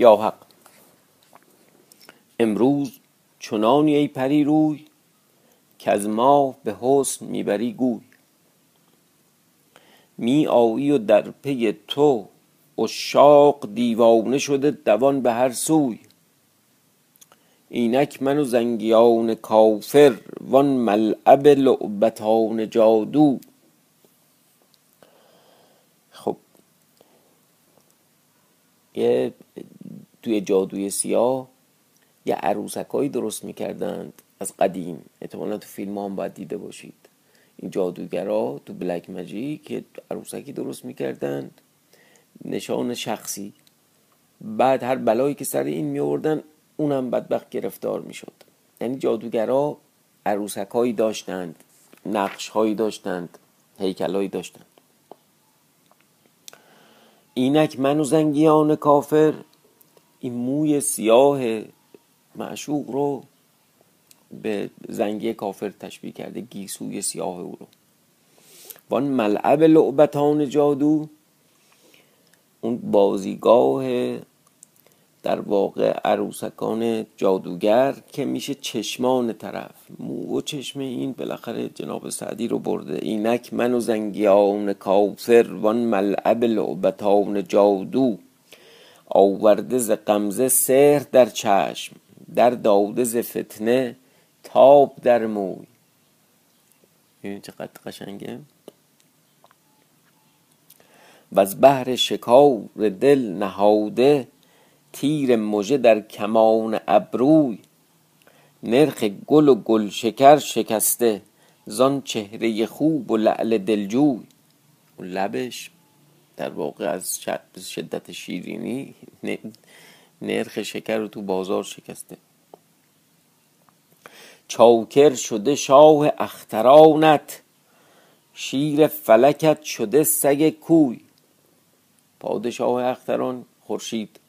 یا حق امروز چنانی ای پری روی که از ما به حسن می‌بری گوی. می آیی و در پی تو اشاق دیوانه شده دوان به هر سوی. اینک من و زنگیان کافر وان ملعب لعبتان جادو. خب یه توی جادوی سیاه یه عروسکایی درست می‌کردند. از قدیم. احتمالا تو فیلم هم باید دیده باشید. این جادوگرا تو بلک مجیک که عروسکی درست می‌کردند نشان شخصی. بعد هر بلایی که سر این میوردن اونم بدبخت گرفتار می‌شد. یعنی جادوگرا عروسکایی داشتند. نقش هایی داشتند. هیکلایی داشتند. اینک من و زنگیان کافر این موی سیاه معشوق رو به زنگی کافر تشبیه کرده گیسوی سیاه او رو. وان ملعب لعبتان جادو اون بازیگاه در واقع عروسکان جادوگر که میشه چشمان طرف. مو و چشم این بالاخره جناب سعدی رو برده. اینک من و زنگیان کافر وان ملعب لعبتان جادو. آورده ز قمزه سهر در چشم در داده ز فتنه تاب در موی. این چقدر قشنگه. و از بحر شکار دل نهاده تیر مژه در کمان ابروی. نرخ گل و گل شکر شکسته زان چهره خوب و لعل دلجوی. و لبش در واقع از شدت شیرینی نرخ شکر رو تو بازار شکسته. چاکر شده شاه اخترانت شیر فلکت شده سگ کوی. پادشاه اختران خورشید.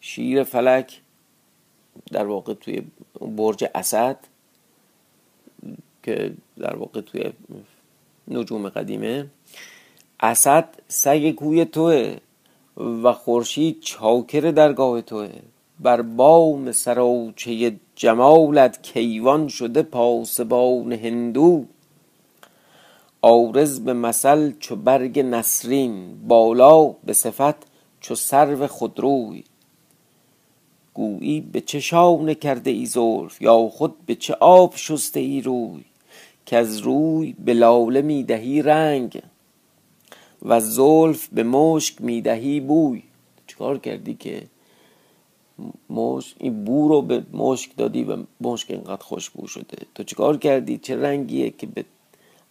شیر فلک در واقع توی برج اسد که در واقع توی نجوم قدیمه. اسد سگ کوی توه و خورشید چاکر درگاه توه. بر بام سراچه جمالت کیوان شده پاسبان هندو. آرز به مثل چو برگ نسرین بالا به صفت چو سرو خودروی. گویی به چه شانه کرده ای زلف یا خود به چه آب شسته ای روی؟ که از روی به لاله می‌دهی رنگ. و زلف به مشک می‌دهی بوی. چیکار کردی که مشک این بو رو به مشک دادی و مشک اینقدر خوشبو شده؟ تو چیکار کردی؟ چه رنگیه که به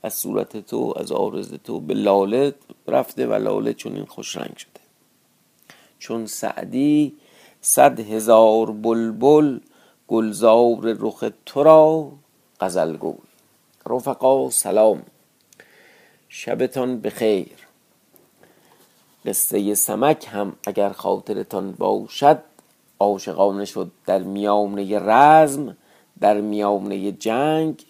از صورت تو از آرز تو به لاله رفته و لاله چون این خوش رنگ شده؟ چون سعدی صد هزار بلبل گلزار رخ تو را غزل گوی. رفقا سلام. شبتان بخیر. قصه سمک هم اگر خاطرتان باشد عاشقانه شد در میامنه رزم در میامنه جنگ.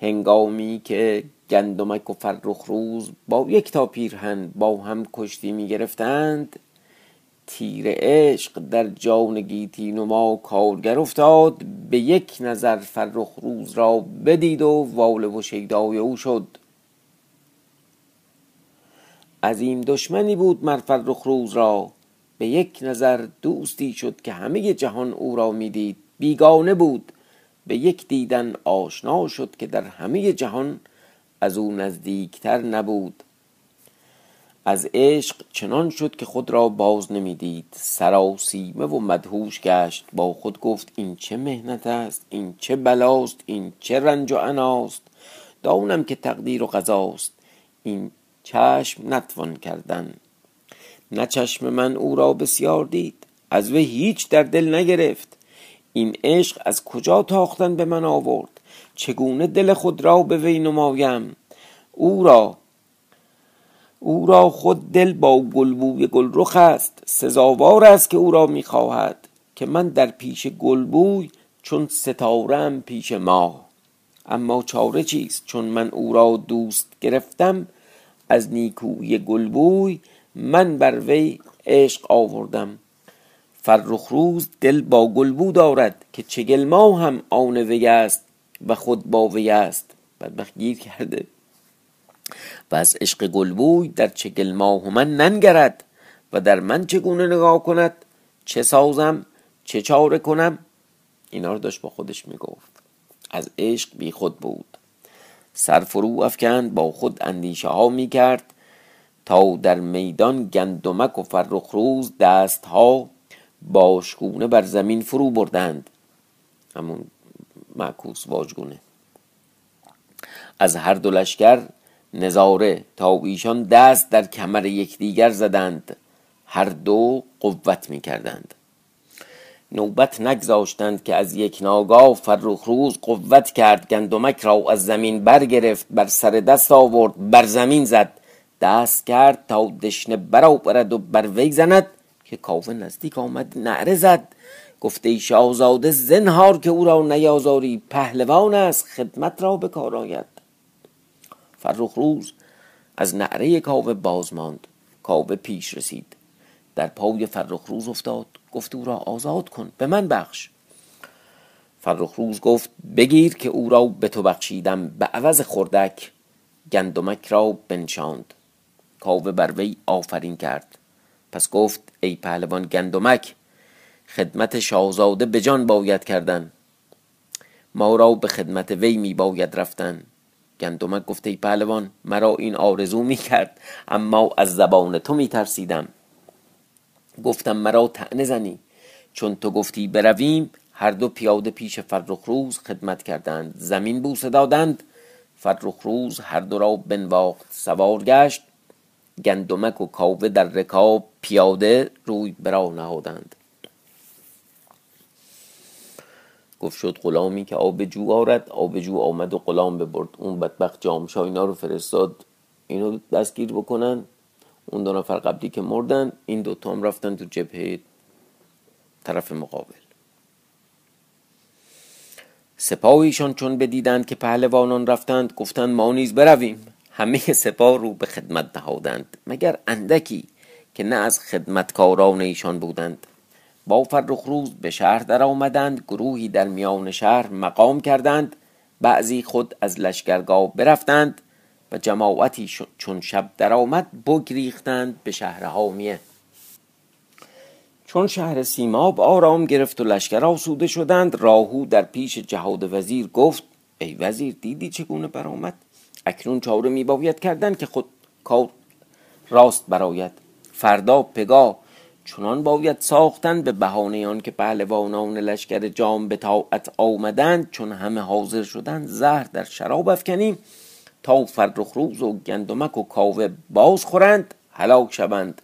هنگامی که گندمک و فرخ روز با یک تا پیرهن با هم کشتی می گرفتند تیر عشق در جان گیتی نما کارگر افتاد به یک نظر فرخ روز را بدید و واله و شیدای او شد. عظیم دشمنی بود مر فرخ روز را. به یک نظر دوستی شد که همه جهان او را می‌دید. بیگانه بود. به یک دیدن آشنا شد که در همه جهان از او نزدیکتر نبود. از عشق چنان شد که خود را باز نمی‌دید. سراسیمه و مدهوش گشت. با خود گفت این چه مهنت است این چه بلاست این چه رنج و عناست دانم که تقدیر و قضاست. این چشم نتوان کردن. نه چشم من او را بسیار دید از وی هیچ در دل نگرفت. این عشق از کجا تاختن به من آورد؟ چگونه دل خود را به وی نمایم؟ او را او را خود دل با گلبوی گلرخ است. سزاوار است که او را می‌خواهد که من در پیش گلبوی چون ستارم پیش ماه اما چاره چیست چون من او را دوست گرفتم؟ از نیکوی گلبوی من بر وی عشق آوردم. فرخ روز دل با گلبو دارد که چگل ما هم آن وی است و خود با وی است. بدبخت گیر کرده. و از عشق گلبوی در چگل ماه من ننگرد و در من چگونه نگاه کند؟ چه سازم؟ چه چاره کنم؟ اینا رو داشت با خودش می‌گفت. از عشق بی خود بود. سر فرو افکند با خود اندیشه ها می‌کرد تا در میدان گندمک و فرخ روز دست ها باشگونه بر زمین فرو بردند. همون معکوس واژگونه. از هر دو لشکر نظاره تا ایشان دست در کمر یکدیگر زدند. هر دو قوت می کردند نوبت نگذاشتند که از یک ناگاه فرخ روز قوت کرد گندمک را از زمین برگرفت بر سر دست آورد بر زمین زد. دست کرد تا دشنه برآورد و بر وی زند که کاوه نزدیک آمد نعره زد. گفته ای شاهزاده زنهار که او را نیازاری پهلوان است خدمت را به کار آید. فرخ روز از نعره کاوه باز ماند کاوه پیش رسید. در پای فرخ روز افتاد. گفت او را آزاد کن به من بخش. فرخ روز گفت بگیر که او را به تو بخشیدم به عوض خردک گندمک را بنشاند. کاوه بر وی آفرین کرد. پس گفت ای پهلوان گندمک خدمت شاهزاده به جان باید کردن. ما را به خدمت وی می باید رفتن. گندمک گفت ای پهلوان مرا این آرزو می کرد اما از زبان تو می ترسیدم. گفتم مرا تعنه زنی. چون تو گفتی برویم هر دو پیاده پیش فرخ روز خدمت کردند. زمین بوسه دادند فرخ روز هر دو را بنواخت سوار گشت. گندمک و کاوه در رکاب پیاده روی برا نهادند. گفت شد غلامی که آب جو آرد. آب جو آمد و غلام ببرد. اون بدبخت جامشا اینا رو فرستاد. اینو دستگیر بکنن. اون دو نفر قبلی که مردن این دوتا هم رفتن تو جبهه طرف مقابل. سپاهیشان چون بدیدند که پهلوانان رفتند گفتند ما نیز برویم. همه سپاه رو به خدمت نهادند مگر اندکی که نه از خدمتکاران ایشان بودند. با فرخ روز به شهر در آمدند گروهی در میان شهر مقام کردند. بعضی خود از لشکرگاه برفتند. و جماعتی چون شب درآمد بگریختند به شهر حامیه. چون شهر سیماب آرام گرفت و لشکر آسوده شدند راهو در پیش جهاد وزیر گفت ای وزیر دیدی چگونه برآمد؟ اکنون چاره می باید کردن که خود کار راست براید فردا پگاه چنان باید ساختن به بهانه آن که پهلوانان لشکر جام به طاعت آمدند چون همه حاضر شدند زهر در شراب افکنیم. تا فرخ روز و گندمک و کاوه باز خورند هلاک شوند.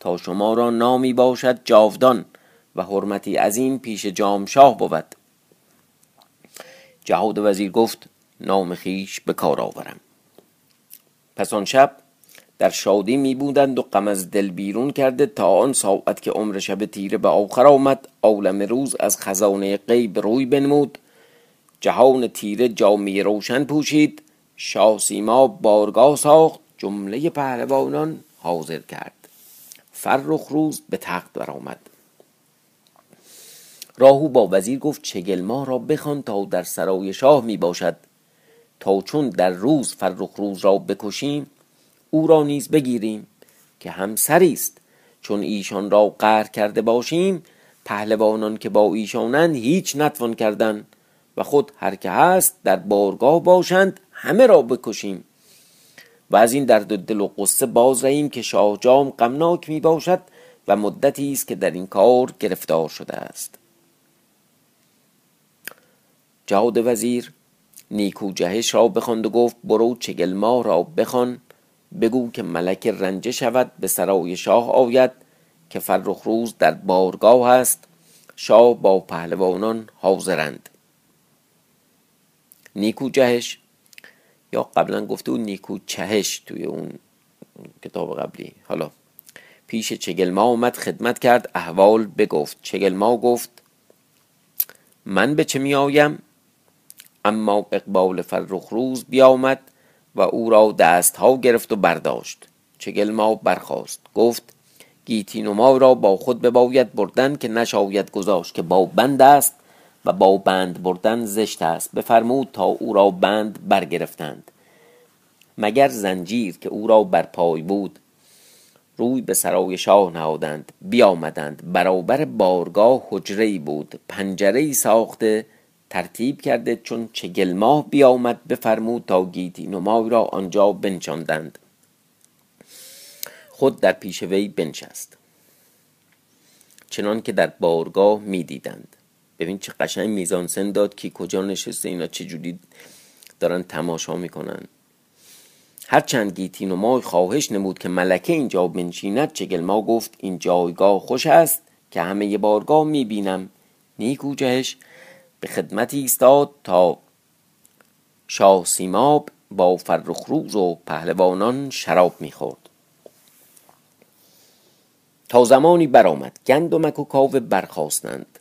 تا شما را نامی باشد جاودان و حرمتی از این پیش جامشاه بود. جهاد وزیر گفت نام خیش به کار آورم. پس آن شب در شادی می بودند و غم از دل بیرون کرده تا آن ساعت که عمر شب تیره به آخر آمد عالم روز از خزانه غیب روی بنمود. جهان تیره جامعه روشن پوشید. شاه سیما بارگاه ساخت جمله پهلوانان حاضر کرد. فرخ روز به تخت برآمد. راهو با وزیر گفت چگل را بخوان تا در سرای شاه می باشد. تا چون در روز فرخ روز را بکشیم او را نیز بگیریم که همسری است. چون ایشان را قهر کرده باشیم پهلوانان که با ایشانند هیچ نتوان کردن و خود هر که هست در بارگاه باشند همه را بکشیم و از این درد دل و قصه باز رهیم که شاه جام غمناک می باشد و مدتی است که در این کار گرفتار شده است. جهاد وزیر نیکو جهش را بخواند و گفت برو چگل ما را بخوان بگو که ملک رنجه شود به سرای شاه آید که فرخ روز در بارگاه است شاه با پهلوانان حاضرند. نیکو جهش یا قبلا گفته او نیکو چهش توی اون کتاب قبلی. حالا پیش چگلما اومد خدمت کرد احوال بگفت. چگلما گفت من به چه می آیم اما اقبال فرخ روز بیامد و او را دست ها گرفت و برداشت. چگل ما برخواست گفت گیتی نما را با خود بباید بردن که نشاید گذاشت که با بند است. و با بند بردن زشت است. بفرمود تا او را بند برگرفتند. مگر زنجیر که او را بر پای بود روی به سرای شاه نهادند بیامدند. برابر بارگاه حجره بود. پنجره ساخته ترتیب کرده چون چگل ماه بیامد بفرمود تا گیتی نمای را آنجا بنشاندند. خود در پیش وی بنشست. چنان که در بارگاه می‌دیدند. ببین چه قشنگ میزان سن داد که کجا نشسته اینا چجوری دارن تماشا می‌کنن. هرچند گیتی نمای خواهش نمود که ملکه اینجا بنشیند چگل ما گفت این جایگاه خوش است که همه بارگاه می‌بینم. نیکو جهش به خدمتی ایستاد تا شاه سیماب با فرخروز و پهلوانان شراب می‌خورد. تا زمانی برآمد گندمک و کاوه برخواستند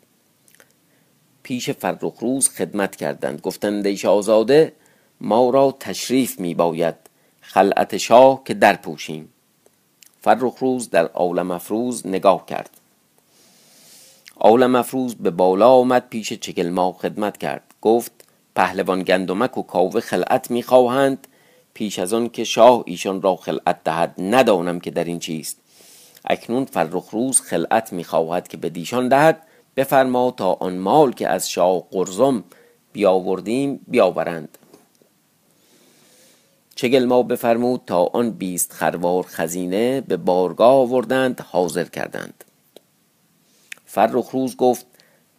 پیش فرخروز خدمت کردند. گفتند ای آزاده ما را تشریف می باید خلعت شاه که در پوشیم فرخروز در عالم افروز نگاه کرد. عالم افروز به بالا آمد پیش چگلما خدمت کرد. گفت پهلوان گندمک و کاوه خلعت می‌خواهند. پیش از آن که شاه ایشان را خلعت دهد ندانم که در این چیست. اکنون فرخروز خلعت می‌خواهد که به دیشان دهد. بفرما تا آن مال که از شاه قرزم بیاوردیم بیاورند. چگل ما بفرمود تا آن بیست خروار خزینه به بارگاه آوردند حاضر کردند. فرخروز گفت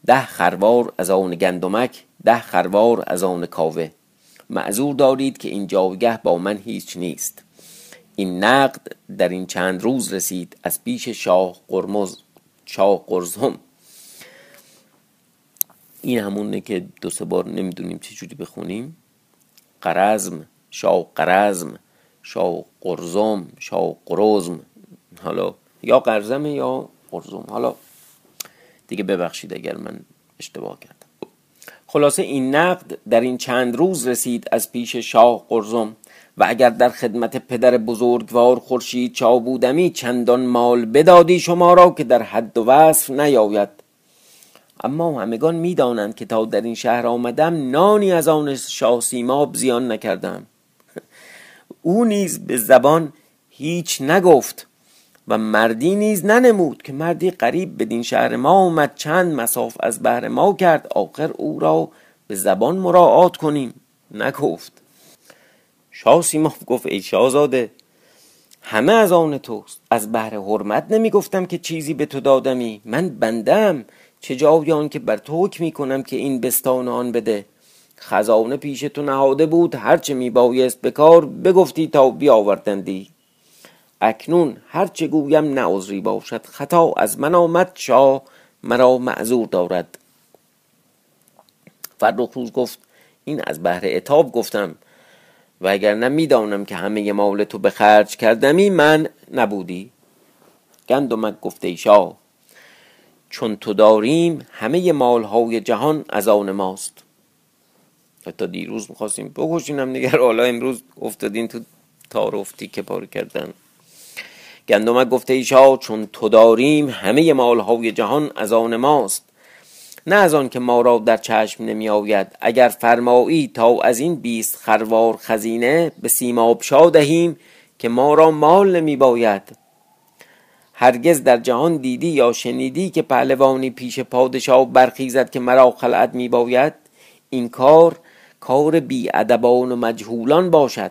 ده خروار از آن گندمک ده خروار از آن کاوه. معذور دارید که این جایگه با من هیچ نیست. این نقد در این چند روز رسید از پیش شاه قرمز شاه قرزم. این همونه که دو سه بار نمی‌دونیم چجوری بخونیم. قرزم شاه قرزم شاه قرزم شاه قرزم. حالا یا قرزم یا قرزم. حالا دیگه ببخشید اگر من اشتباه کردم. خلاصه این نقد در این چند روز رسید از پیش شاه قرزم و اگر در خدمت پدر بزرگوار خورشید چا بودمی چندان مال بدادی شما را که در حد و وصف نیاید. اما همگان می‌دانند که تا در این شهر آمدم نانی از آن شاه سیماب زیان نکردم. او نیز به زبان هیچ نگفت و مردی نیز ننمود که مردی قریب بدین شهر ما اومد چند مساف از بهر ما کرد آخر او را به زبان مراعات کنیم. نگفت. شاه سیماف گفت ای شاهزاده همه از آن توست. از بهر حرمت نمی‌گفتم که چیزی به تو دادمی. من بندم. چه جای که بر تو حکم کنم که این بستان آن بده؟ خزانه پیش تو نهاده بود هرچه می بایست به کار بگفتی تا بیاوردندی. اکنون هرچه گویم نه باشد خطا از من آمد شاه مرا معذور دارد. فرخروز گفت این از بهر اتاب گفتم و اگر نمی‌دانم که همه مال تو به خرج کردمی من نبودی. گندمک گفته ای چون تو داریم همه مالهای جهان از آن ماست. حتی دیروز می‌خواستیم بکشینم نگر حالا امروز افتادین تو تارفتی که پار کردن. گندمک گفته ایشا چون تو داریم همه مالهای جهان از آن ماست. نه از آن که ما را در چشم نمی آید اگر فرمایی تا از این بیست خروار خزینه به سیماب شا دهیم که ما را مال نمی باید هرگز در جهان دیدی یا شنیدی که پهلوانی پیش پادشاه برخیزد که مرا خلعت می باید این کار کار بی ادبان و مجهولان باشد.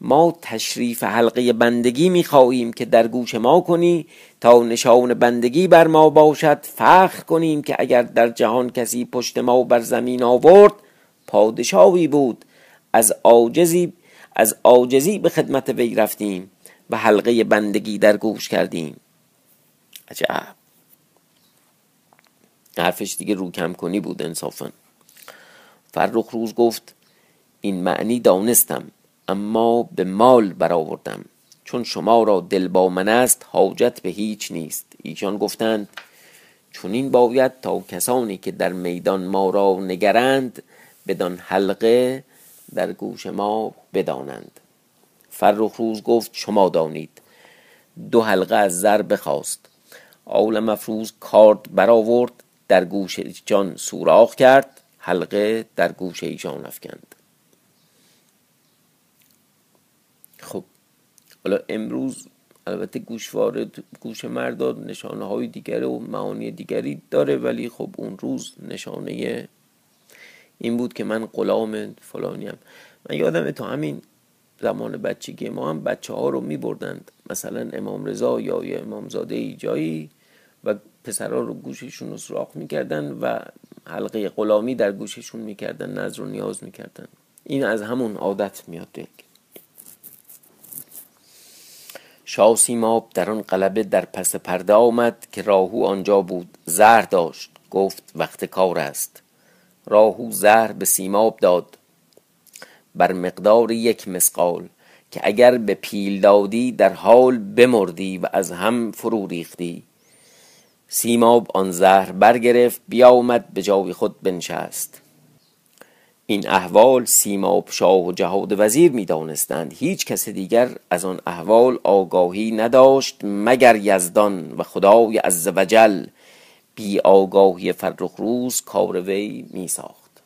ما تشریف حلقه بندگی می خواهیم که در گوش ما کنی تا نشان بندگی بر ما باشد. فخر کنیم که اگر در جهان کسی پشت ما بر زمین آورد پادشاهی بود. از عاجزی از عاجزی به خدمت وی رفتیم و حلقه بندگی در گوش کردیم. عجب. حرفش دیگه رو کم کنی بود انصافا. فرخ روز گفت این معنی دانستم اما به مال برآوردم. چون شما را دل با من است حاجت به هیچ نیست. ایشان گفتند چون این باید تا کسانی که در میدان ما را نگرند بدان حلقه در گوش ما بدانند. فرخ روز گفت شما دانید. دو حلقه از زر بخواست. آول مفروض کارد برآورد در گوش جان سوراخ کرد حلقه در گوش ایشان افکند. خب حالا امروز البته گوشواره گوش مردا نشانه های دیگر و معانی دیگری داره ولی خب اون روز نشانه این بود که من غلام فلانیم من یادم تا همین زمان بچگی ما هم بچه ها رو می بردند مثلا امام رضا یا یه امامزاده ای جایی و پسرها رو گوششون رو سراخ می‌کردن و حلقه غلامی در گوششون می‌کردن نظر و نیاز می‌کردن. این از همون عادت میاد دیگه شاه سیماب در آن قلبه در پس پرده آمد که راهو آنجا بود. زهر داشت. گفت وقت کار است. راهو زهر به سیماب داد. بر مقدار یک مسقال که اگر به پیل دادی در حال بمردی و از هم فرو ریختی. سیماب آن زهر برگرفت بیامد به جای خود بنشست. این احوال سیماب شاه و جهاد وزیر می دانستند هیچ کس دیگر از آن احوال آگاهی نداشت مگر یزدان و خدای عزوجل بی آگاهی فرخ روز کار می ساخت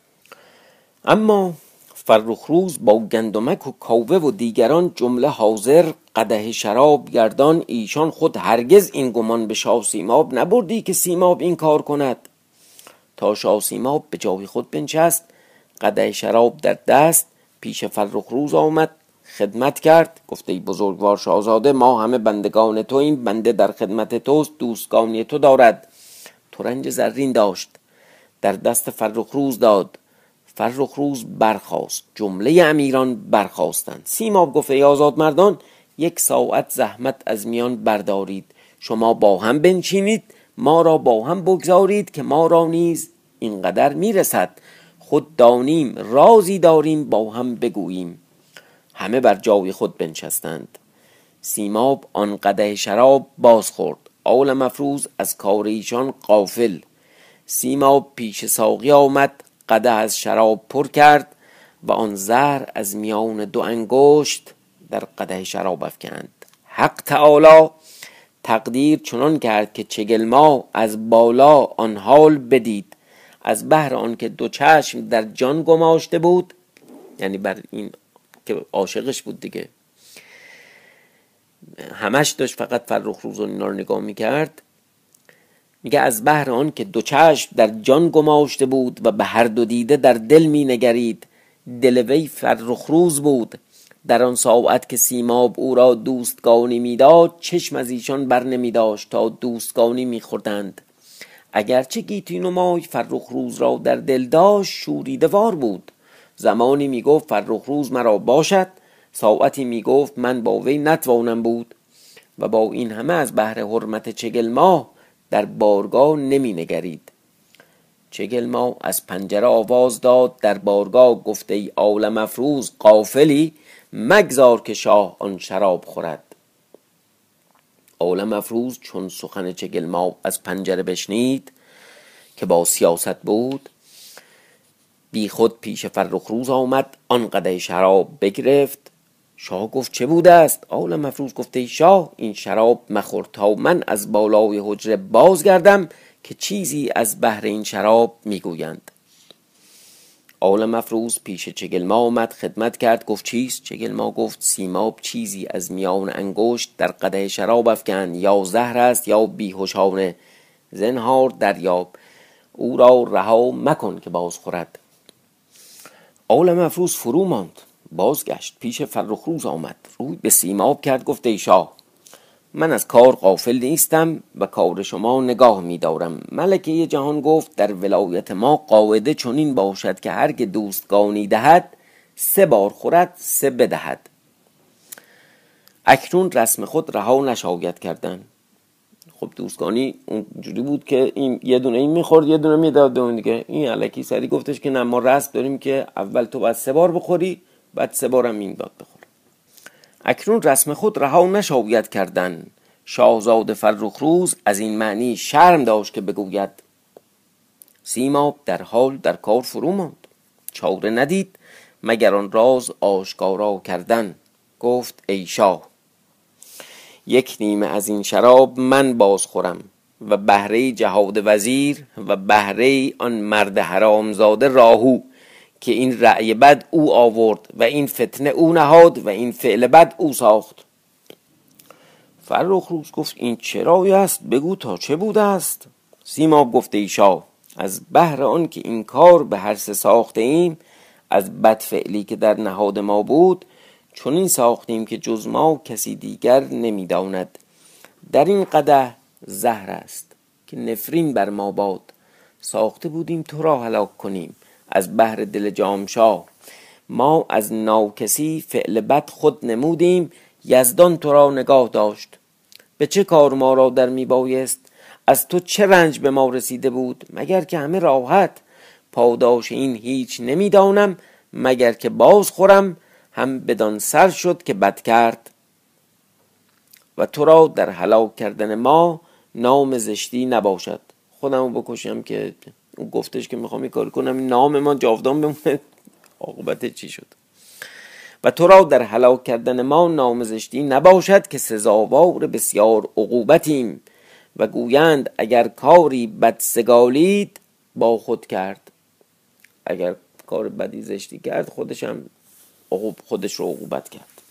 اما فرخ روز با گندمک و کاوه و دیگران جمله حاضر قده شراب گردان ایشان خود هرگز این گمان به شاه سیماب نبردی که سیماب این کار کند. تا شاه سیماب به جای خود بنشست قده شراب در دست پیش فرخ روز آمد خدمت کرد. گفته بزرگوار شاهزاده ما همه بندگان تو این بنده در خدمت توست دوستگانی تو دارد. ترنج زرین داشت در دست فرخ روز داد. فرخ روز برخاست. جمله امیران برخواستند سیماب گفت ای آزاد مردان یک ساعت زحمت از میان بردارید. شما با هم بنشینید ما را با هم بگذارید که ما را نیز اینقدر می‌رسد. خود دانیم رازی داریم با هم بگوییم. همه بر جای خود بنشستند. سیماب آن قده شراب باز خورد آول مفروض از کار ایشان قافل سیماب پیش ساقی آمد. قده از شراب پر کرد و آن زهر از میان دو انگشت در قده شراب افکند. حق تعالی تقدیر چنان کرد که چگل ما از بالا آن حال بدید. از بهر آن که دو چشم در جان گماشته بود یعنی بر این که عاشقش بود دیگه. همش داشت فقط فرخ روز اینا رو نگاه می‌کرد. میگه از بهر آن که دو چشم در جان گماشته بود و به هر دو دیده در دل می نگرید. دل وی فرخ روز بود. در آن ساعت که سیماب او را دوستگانی می‌داد چشم از ایشان بر نمی داشت تا دوستگانی میخوردند اگرچه گیتی نمای فرخ روز را در دل داشت شوریده وار بود. زمانی می‌گفت فرخ روز مرا باشد. ساعتی می‌گفت من با وی نتوانم بود. و با این همه از بهر حرمت چگل ماه در بارگاه نمی نگرید. چگل ما از پنجره آواز داد در بارگاه گفته ای عالم افروز قافلی مگذار که شاه آن شراب خورد. عالم افروز چون سخن چگل ما از پنجره بشنید که با سیاست بود بی خود پیش فرخ روز آمد آن قده شراب بگرفت. شاه گفت چه بوده است؟ عالم مفروض گفته ای شاه این شراب مخور تا من از بالای حجره بازگردم که چیزی از بهر این شراب می‌گویند. عالم مفروض پیش چگلما آمد خدمت کرد گفت چیست؟ چگلما گفت سیماب چیزی از میان انگشت در قده شراب افکن یا زهر است یا بیهوشانه. زنهار دریاب او را رها مکن که باز خورد عالم مفروض فرو ماند. بازگشت پیش فرخروز آمد. روی به سیماب کرد گفت ای شاه من از کار قافل نیستم و کار شما نگاه می دارم ملکه جهان گفت در ولایت ما قاعده چنین باشد که هر که دوستگانی دهد سه بار خورد سه بدهد. اکنون رسم خود رها نشاید کردن. خب دوستگانی اونجوری بود که این یه دونه این می‌خورد یه دونه می‌داد اون دیگه. این علکی سری گفتش که نه ما رسم داریم که اول تو باید سه بار بخوری بعد سه بارم این داد بخور. اکنون رسم خود رها نشاید کردن. شاهزاده فرخ روز از این معنی شرم داشت که بگوید سیماب در حال در کار فرو ماند. چاره ندید مگر آن راز آشکارا کردن. گفت ای شاه یک نیمه از این شراب من باز خورم و بهره جهاد وزیر و بهره آن مرد حرامزاده راهو. که این رأی بد او آورد و این فتنه او نهاد و این فعل بد او ساخت. فرخ روز گفت این چرایی است؟ بگو تا چه بوده است؟ سیماب گفته ایشا از بهر آن که این کار به هر سه ساخته ایم از بد فعلی که در نهاد ما بود چون این ساختیم که جز ما کسی دیگر نمی‌داند. در این قده زهر است که نفرین بر ما باد. ساخته بودیم تو را هلاک کنیم. از بهر دل جامشاه. ما از ناکسی فعل بد خود نمودیم یزدان تو را نگاه داشت. به چه کار ما را در می بایست؟ از تو چه رنج به ما رسیده بود؟ مگر که همه راحت؟ پاداش این هیچ نمی‌دانم مگر که باز خورم هم بدان سر شد که بد کرد. و تو را در هلاک کردن ما نام زشتی نباشد. خودمو بکشم که گفتش که می‌خوام این کار کنم نام ما جاودان بمونه. عاقبت چی شد؟ و تو را در هلاک کردن ما نامزشتی نباشد که سزاوار بسیار عقوبتیم. و گویند اگر کاری بد سگالید با خود کرد. اگر کار بدی زشتی کرد خودش هم خودش رو عقوبت کرد.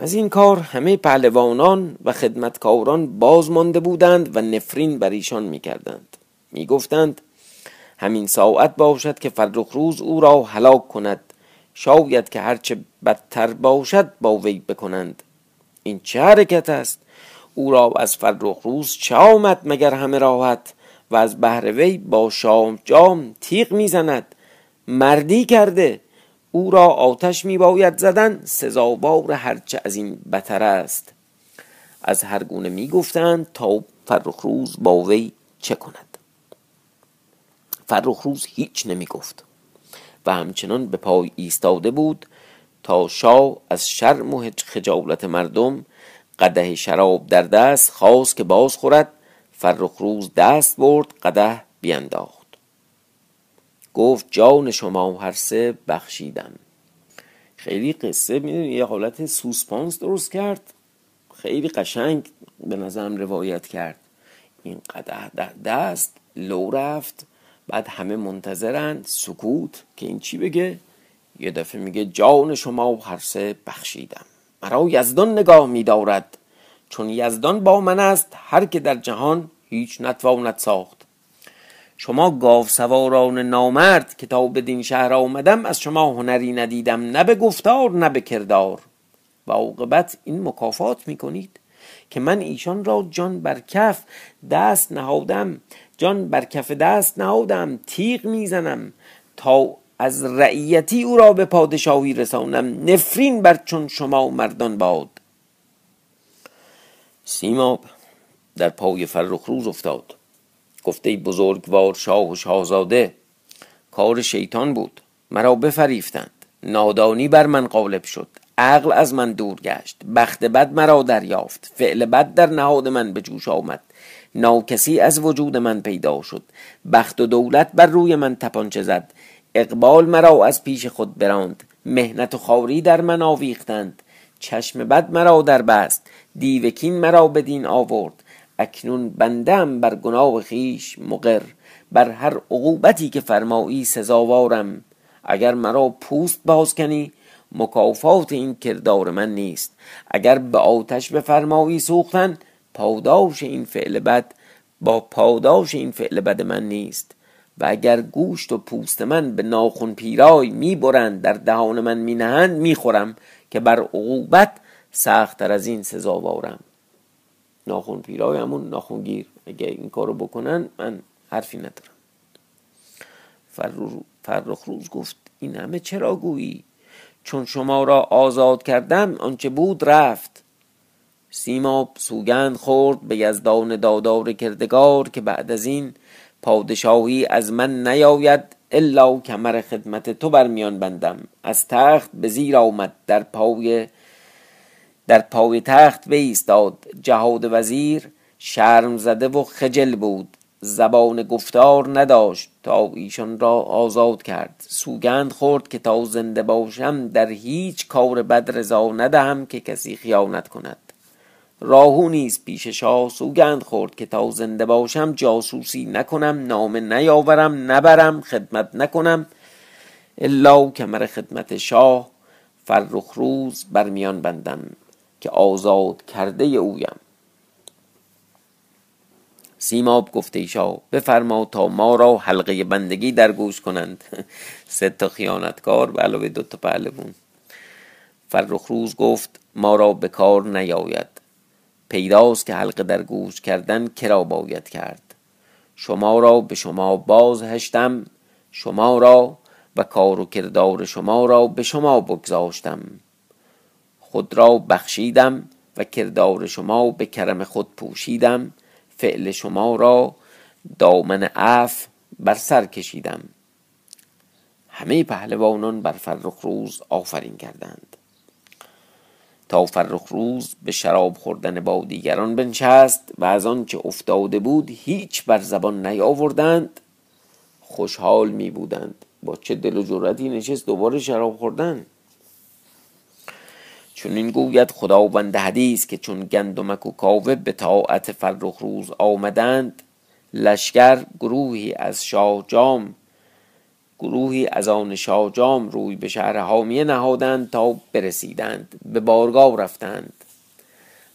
از این کار همه پهلوانان و خدمتکاران باز مانده بودند و نفرین بر ایشان می‌کردند. می‌گفتند همین ساعت باشد که فرخ روز او را هلاک کند. شاید که هرچه بدتر باشد با وی بکنند. این چه حرکت است؟ او را از فرخ روز چه آمد مگر همه راحت و از بهر وی با شام جام تیغ می‌زند؟ مردی کرده. او را آتش می باید زدن سزاوار هرچه از این بتر است. از هر گونه می گفتند تا فرخروز با وی چه کند. فرخروز هیچ نمی گفت و همچنان به پای ایستاده بود تا شاه از شرم و خجالت مردم قده شراب در دست خواست که باز خورد فرخروز دست برد قده بینداخت. گفت جان شما هر سه بخشیدم خیلی قصه می‌دونی یه حالت سوسپانس درست کرد. خیلی قشنگ به نظرم روایت کرد. این قده دست لو رفت. بعد همه منتظرند سکوت که این چی بگه؟ یه دفعه میگه جان شما هر سه بخشیدم. مرا یزدان نگاه میدارد. چون یزدان با من است هر که در جهان هیچ نتواند ساخت. شما گاو سواران نامرد که تا بدین شهر آمدم از شما هنری ندیدم نه به گفتار نه به کردار. و عاقبت این مکافات می‌کنید که من ایشان را جان بر کف دست نهادم. جان بر کف دست نهادم تیغ می‌زنم تا از رعیتی او را به پادشاهی رسانم. نفرین بر چون شما مردان باد. سیماب در پای فرخ روز افتاد. گفته بزرگوار شاه و شاهزاده کار شیطان بود. مرا بفریفتند. نادانی بر من غالب شد. عقل از من دور گشت. بخت بد مرا دریافت. فعل بد در نهاد من به جوش آمد. ناکسی از وجود من پیدا شد. بخت و دولت بر روی من تپانچه زد. اقبال مرا از پیش خود براند. مهنت و خاری در من آویختند. چشم بد مرا در بست. دیوکین مرا بدین آورد. اکنون بندم بر گناه خیش مقر. بر هر عقوبتی که فرمایی سزاوارم. اگر مرا پوست باز کنی مکافات این کردار من نیست. اگر به آتش بفرمایی سوختن پاداش این فعل بد با پاداش این فعل بد من نیست. و اگر گوشت و پوست من به ناخون پیرای می‌برند در دهان من مینهند می‌خورم که بر عقوبت سختتر از این سزاوارم ناخون پیرای همون ناخون گیر اگه این کارو بکنن من حرفی ندارم. فرخ روز گفت این همه چرا گویی؟ چون شما را آزاد کردم آنچه بود رفت. سیماب سوگند خورد به یزدان دادار کردگار که بعد از این پادشاهی از من نیاید الا کمر خدمت تو بر میان بندم. از تخت به زیر آمد در پای در پای تخت بایستاد جهاد وزیر شرم زده و خجل بود. زبان گفتار نداشت تا ایشان را آزاد کرد. سوگند خورد که تا زنده باشم در هیچ کار بد رضا ندهم که کسی خیانت کند. راهو نیز پیش شاه سوگند خورد که تا زنده باشم جاسوسی نکنم نامه نیاورم نبرم خدمت نکنم الا کمر خدمت شاه فرخ روز بر میان بندم که آزاد کرده اویم. سیماب گفته شاه بفرما تا ما را حلقه بندگی در گوش کنند. سه تا خیانتکار به علاوه دو تا پهلوون فرخ روز گفت ما را به کار نیاید. پیداست که حلقه در گوش کردن کرا باید کرد. شما را به شما باز هشتم شما را و کار و کردار شما را به شما بگذاشتم. خود را بخشیدم و کردار شما به کرم خود پوشیدم. فعل شما را دامن عف بر سر کشیدم. همه پهلوانان بر فرخ روز آفرین کردند. تا فرخ روز به شراب خوردن با دیگران بنشست و از آن که افتاده بود هیچ بر زبان نیاوردند خوشحال می بودند. با چه دل و جرأتی نشست دوباره شراب خوردن؟ چون این گوید خداوند حدیث که چون گندمک و کاوه به طاعت فرخ روز آمدند لشکر گروهی از شاه جام گروهی از آن شاهجام روی به شهر حامیه نهادند تا برسیدند به بارگاه رفتند.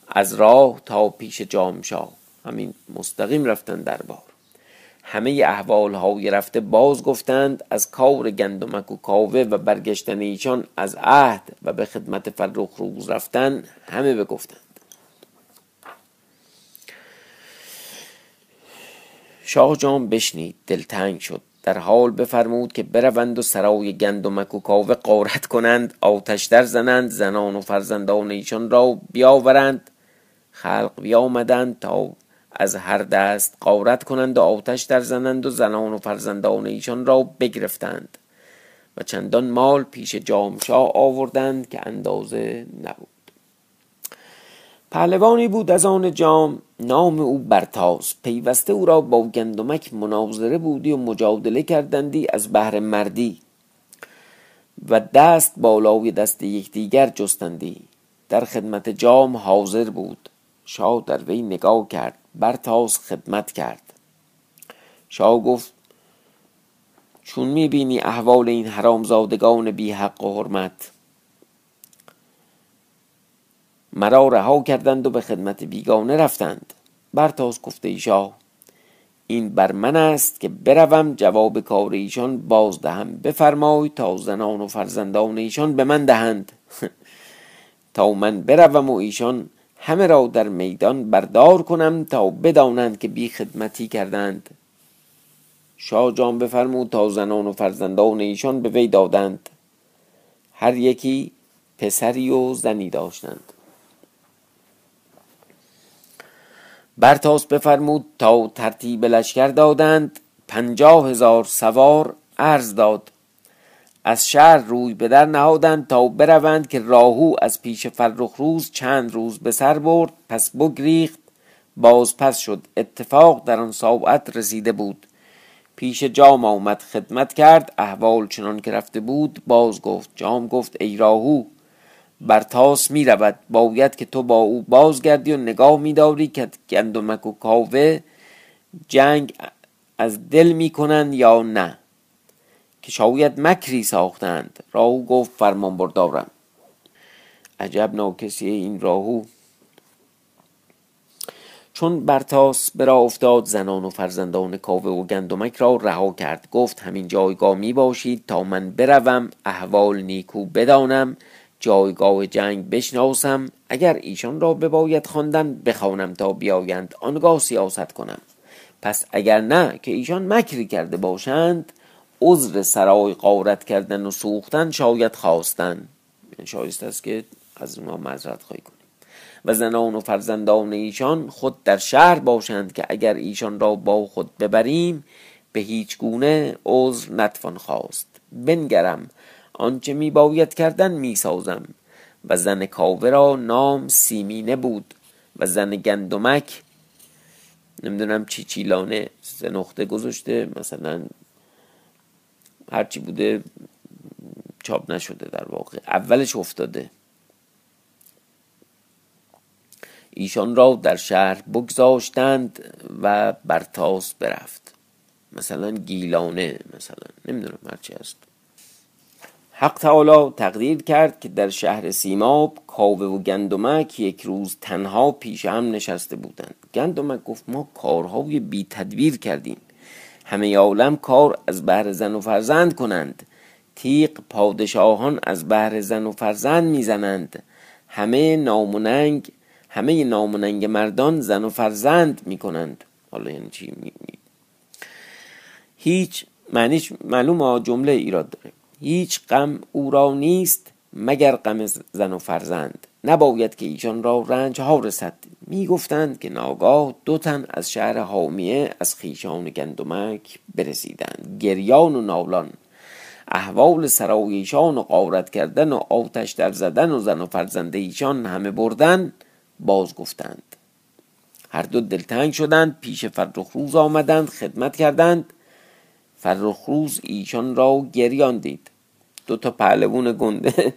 از راه تا پیش جامشاه همین مستقیم رفتند دربار. همه احوال های رفته باز گفتند از کار گندمک و کاوه و برگشتن ایشان از عهد و به خدمت فرخ روز رفتن همه بگفتند. شاه جام بشنید دلتنگ شد. در حال بفرمود که بروند و سرای گندمک و کاوه قارت کنند آتش در زنند زنان و فرزندان ایشان را بیاورند. خلق بیامدند تا از هر دست قارت کنند و آتش در زنند و زنان و فرزندان ایشان را بگرفتند. و چندان مال پیش جامشاه آوردند که اندازه نبود. پهلوانی بود از آن جام نام او برتاز. پیوسته او را با گندمک مناظره بودی و مجادله کردندی از بهر مردی. و دست بالای دست یکدیگر جستندی. در خدمت جام حاضر بود. شاه در وی نگاه کرد. برتاز خدمت کرد. شاه گفت چون می‌بینی احوال این حرامزادگان بی حق و حرمت مرا رها کردند و به خدمت بیگانه رفتند. برتاز گفته ای شاه این بر من است که بروم جواب کار ایشان باز دهم بفرمای تا زنان و فرزندان ایشان به من دهند. تا من بروم و ایشان همه را در میدان بردار کنم تا بدانند که بی خدمتی کردند. شاه جان بفرمود تا زنان و فرزندان ایشان به وی دادند. هر یکی پسری و زنی داشتند. برتاس بفرمود تا ترتیب لشکر دادند پنجاه هزار سوار عرض داد. از شهر روی به در نهادند تا بروند که راهو از پیش فرخ روز چند روز به سر برد پس بگریخت باز پس شد. اتفاق در آن ساعت رسیده بود. پیش جام آمد خدمت کرد احوال چنان که رفته بود باز گفت جام گفت ای راهو بر تاس می رود باید که تو با او بازگردی و نگاه می داری که گندمک و کاوه جنگ از دل می کنند یا نه. که شاید مکری ساختند. راهو گفت فرمان بردارم. عجب ناکسی این راهو. چون برتاس برا افتاد زنان و فرزندان کاوه و گندمک را رها کرد. گفت همین جایگاه می باشید تا من بروم احوال نیکو بدانم. جایگاه جنگ بشناسم اگر ایشان را بباید خواندن بخوانم تا بیایند آنگاه سیاست کنم. پس اگر نه که ایشان مکری کرده باشند عذر سرای قارت کردن و سوختن شاید خواستن. یعنی شایست است که از ما معذرت خواهی کنیم. و زنان و فرزندان ایشان خود در شهر باشند که اگر ایشان را با خود ببریم به هیچ گونه عذر نتوان خواست. بنگرم آنچه می باید کردن می سازم و زن کاوه را نام سیمینه بود و زن گندمک نمی‌دونم چی چیلانه سه نقطه گذاشته مثلا هرچی بوده چاپ نشده در واقع. اولش افتاده. ایشان را در شهر بگذاشتند و برتاس برفت. مثلا گیلانه مثلا نمی‌دونم هرچی هست. حق تعالی تقدیر کرد که در شهر سیماب کاوه و گندمک یک روز تنها پیش هم نشسته بودند. گندمک گفت ما کارهای بی تدبیر کردیم. همه عالم کار از بهر زن و فرزند کنند. تیق پادشاهان از بهر زن و فرزند می‌زنند. همه ناموننگ همه ناموننگ مردان زن و فرزند می‌کنند. حالا یعنی چی؟ می... هیچ معنیش معلوم جمله ایراد داره. هیچ غم او را نیست مگر غم زن و فرزند. نباید که ایشان را رنج ها رسد. می گفتند که ناگاه دو تن از شهر حامیه از خیشان گندمک برسیدند. گریان و نالان. احوال سرای ایشان و قارت کردن و آتش در زدن و زن و فرزند ایشان همه بردن باز گفتند. هر دو دلتنگ شدند پیش فرخ روز آمدند خدمت کردند. فرخ روز ایشان را گریان دید. دو تا پهلوون گنده.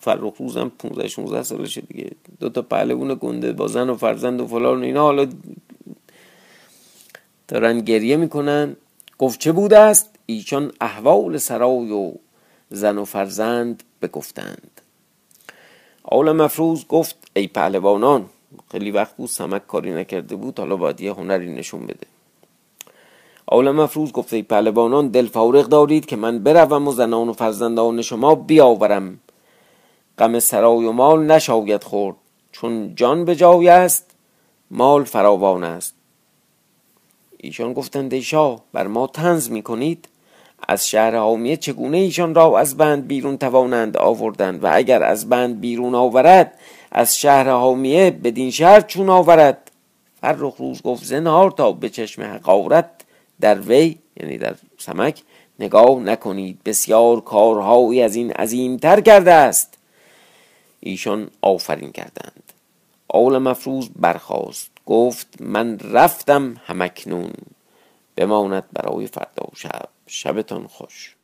فرخ روز هم 15 16 سالشه دیگه. دو تا پهلوون گنده با زن و فرزند و فلان اینا. حالا دارن گریه می‌کنن. گفت چه بوده است؟ ایشان احوال سرای و زن و فرزند بگفتند. آل مفروض گفت ای پهلوانان خیلی وقت بود سمک کاری نکرده بود حالا باید یه هنری نشون بده. آل مفروض گفت ای پهلوانان دل فارغ دارید که من بروم و زنان و فرزندان شما بیاورم. غم سرای و مال نشاید خورد. چون جان به جای است مال فراوان است. ایشان گفتند ای شاه بر ما تنز می کنید از شهر حامیه چگونه ایشان را از بند بیرون توانند آوردند و اگر از بند بیرون آورد از شهر حامیه بدین شهر چون آورد؟ فرخ روز گفت زنهار تا به چشم حقارت در وی یعنی در سمک نگاه نکنید بسیار کارهایی از این عظیمتر کرده است. ایشان آفرین کردند. آول مفروض برخاست. گفت من رفتم همکنون. بماند برای فردا و شب. شبتان خوش.